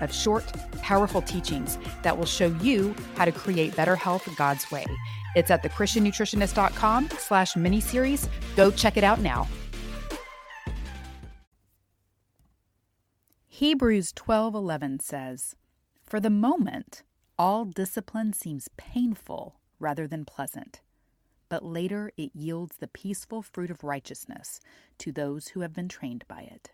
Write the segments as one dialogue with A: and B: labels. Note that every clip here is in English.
A: of short, powerful teachings that will show you how to create better health God's way. It's at thechristiannutritionist.com slash miniseries. Go check it out now. Hebrews 12:11 says, "For the moment, all discipline seems painful rather than pleasant, but later it yields the peaceful fruit of righteousness to those who have been trained by it."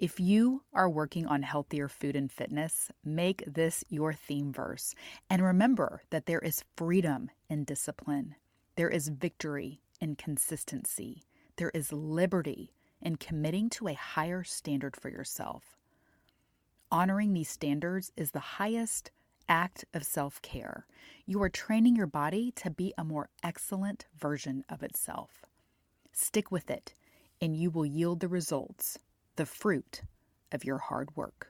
A: If you are working on healthier food and fitness, make this your theme verse. And remember that there is freedom in discipline, there is victory in consistency, there is liberty in committing to a higher standard for yourself. Honoring these standards is the highest act of self care. You are training your body to be a more excellent version of itself. Stick with it, and you will yield the results the fruit of your hard work.